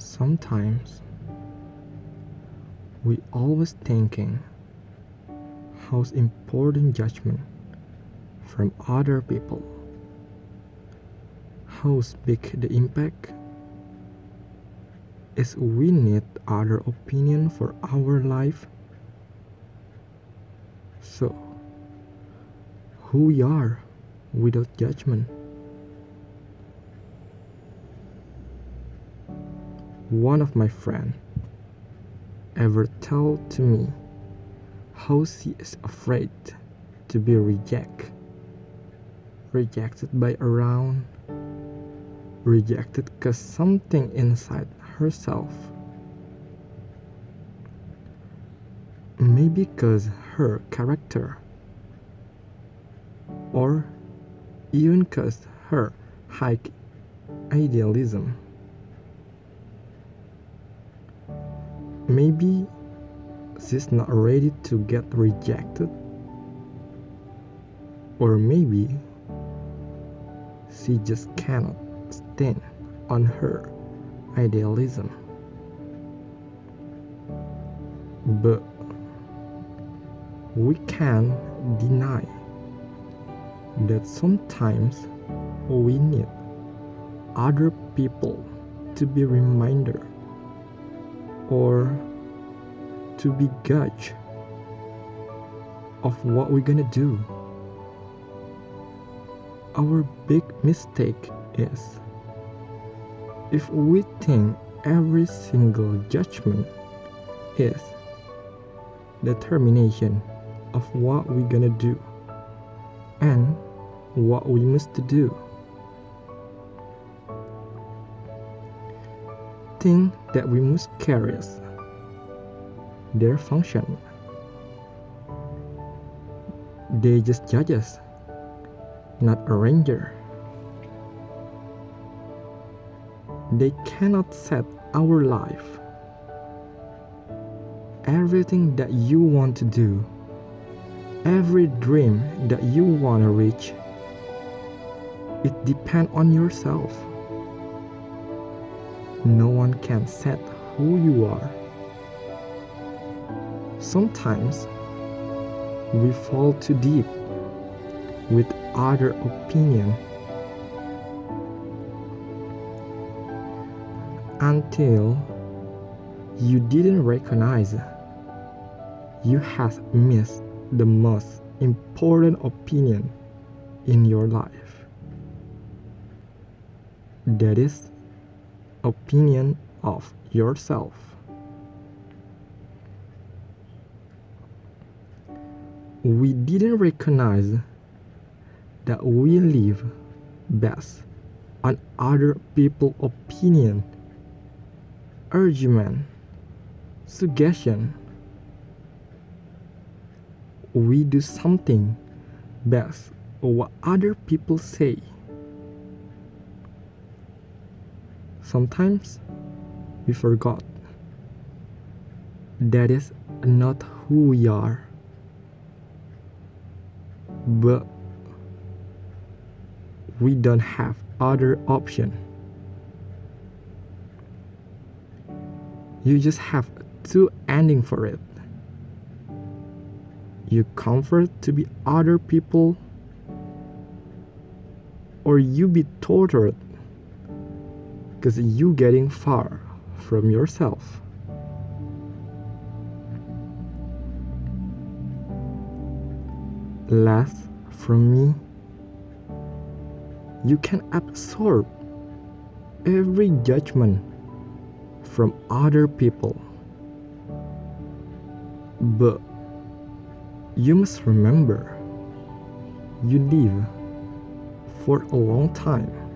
Sometimes we always thinking how important judgment from other people. How big the impact is we need other opinion for our life. So who we are without judgment. One of my friend ever told to me how she is afraid to be rejected rejected by around rejected cause something inside herself. Maybe cause her character or even cause her high idealism maybe she's not ready to get rejected? Or maybe she just cannot stand on her idealism. But we can't deny that sometimes we need other people to be reminder or to be judge of what we're gonna do. Our big mistake is if we think every single judgment is determination of what we're gonna do and what we must do. Think that we must carry their function. They just judge us, not a ranger. They cannot set our life. Everything that you want to do, every dream that you want to reach, it depends on yourself. No one can set who you are. Sometimes we fall too deep with other opinion until you didn't recognize you have missed the most important opinion in your life that is opinion of yourself we didn't recognize that we live best on other people's opinion, argument, suggestion. We do something best what other people say. Sometimes we forgot that is not who we are but we don't have other option. You just have two ending for it. You comfort to be other people or you be tortured because you getting far from yourself. Last from me. You can absorb every judgment from other people. But you must remember you live for a long time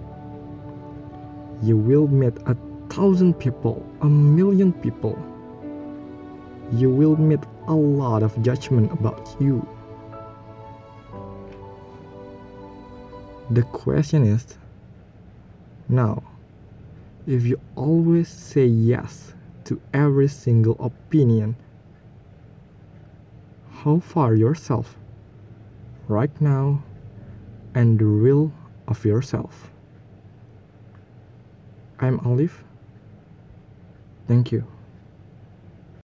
you will meet a thousand people a million people you will meet a lot of judgment about you The question is now, if you always say yes to every single opinion, how far yourself right now and the real of yourself? I'm Olive. Thank you.